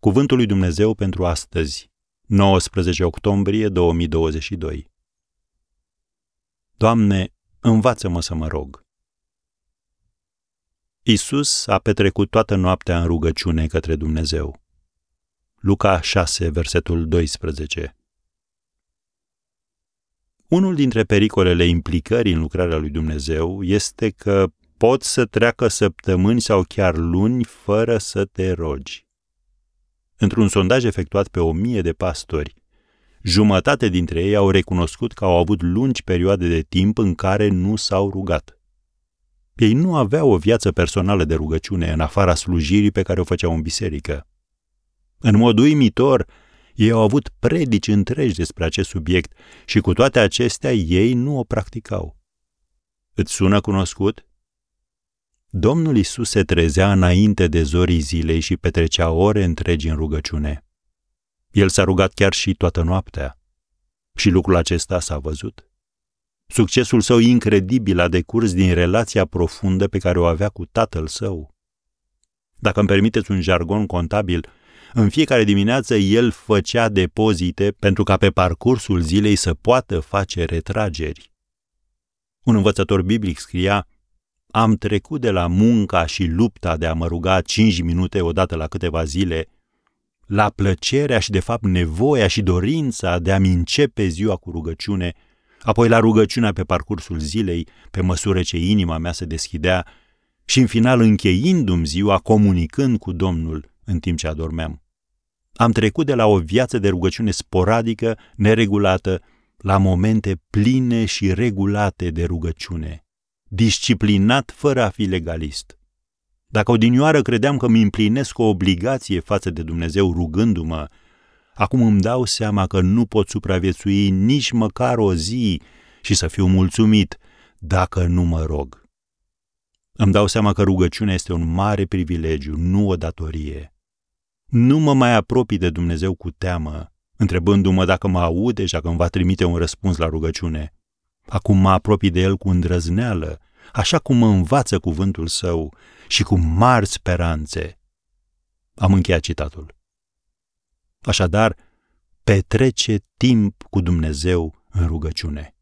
Cuvântul lui Dumnezeu pentru astăzi, 19 octombrie 2022. Doamne, învață-mă să mă rog. Isus a petrecut toată noaptea în rugăciune către Dumnezeu. Luca 6, versetul 12. Unul dintre pericolele implicării în lucrarea lui Dumnezeu este că pot să treacă săptămâni sau chiar luni fără să te rogi. Într-un sondaj efectuat pe o mie de pastori, jumătate dintre ei au recunoscut că au avut lungi perioade de timp în care nu s-au rugat. Ei nu aveau o viață personală de rugăciune în afara slujirii pe care o făceau în biserică. În mod uimitor, ei au avut predici întregi despre acest subiect și cu toate acestea ei nu o practicau. Îți sună cunoscut? Domnul Isus se trezea înainte de zorii zilei și petrecea ore întregi în rugăciune. El s-a rugat chiar și toată noaptea. Și lucrul acesta s-a văzut. Succesul său incredibil a decurs din relația profundă pe care o avea cu tatăl său. Dacă îmi permiteți un jargon contabil, în fiecare dimineață el făcea depozite pentru ca pe parcursul zilei să poată face retrageri. Un învățător biblic scria, am trecut de la munca și lupta de a mă ruga cinci minute odată la câteva zile, la plăcerea și de fapt nevoia și dorința de a-mi începe ziua cu rugăciune, apoi la rugăciunea pe parcursul zilei, pe măsură ce inima mea se deschidea, și în final încheindu-mi ziua comunicând cu Domnul în timp ce adormeam. Am trecut de la o viață de rugăciune sporadică, neregulată, la momente pline și regulate de rugăciune, disciplinat fără a fi legalist. Dacă odinioară credeam că mi împlinesc o obligație față de Dumnezeu rugându-mă, acum îmi dau seama că nu pot supraviețui nici măcar o zi și să fiu mulțumit dacă nu mă rog. Îmi dau seama că rugăciunea este un mare privilegiu, nu o datorie. Nu mă mai apropii de Dumnezeu cu teamă, întrebându-mă dacă mă aude și dacă îmi va trimite un răspuns la rugăciune. Acum mă apropii de El cu îndrăzneală, așa cum mă învață cuvântul său și cu mari speranțe. Am încheiat citatul. Așadar, petrece timp cu Dumnezeu în rugăciune.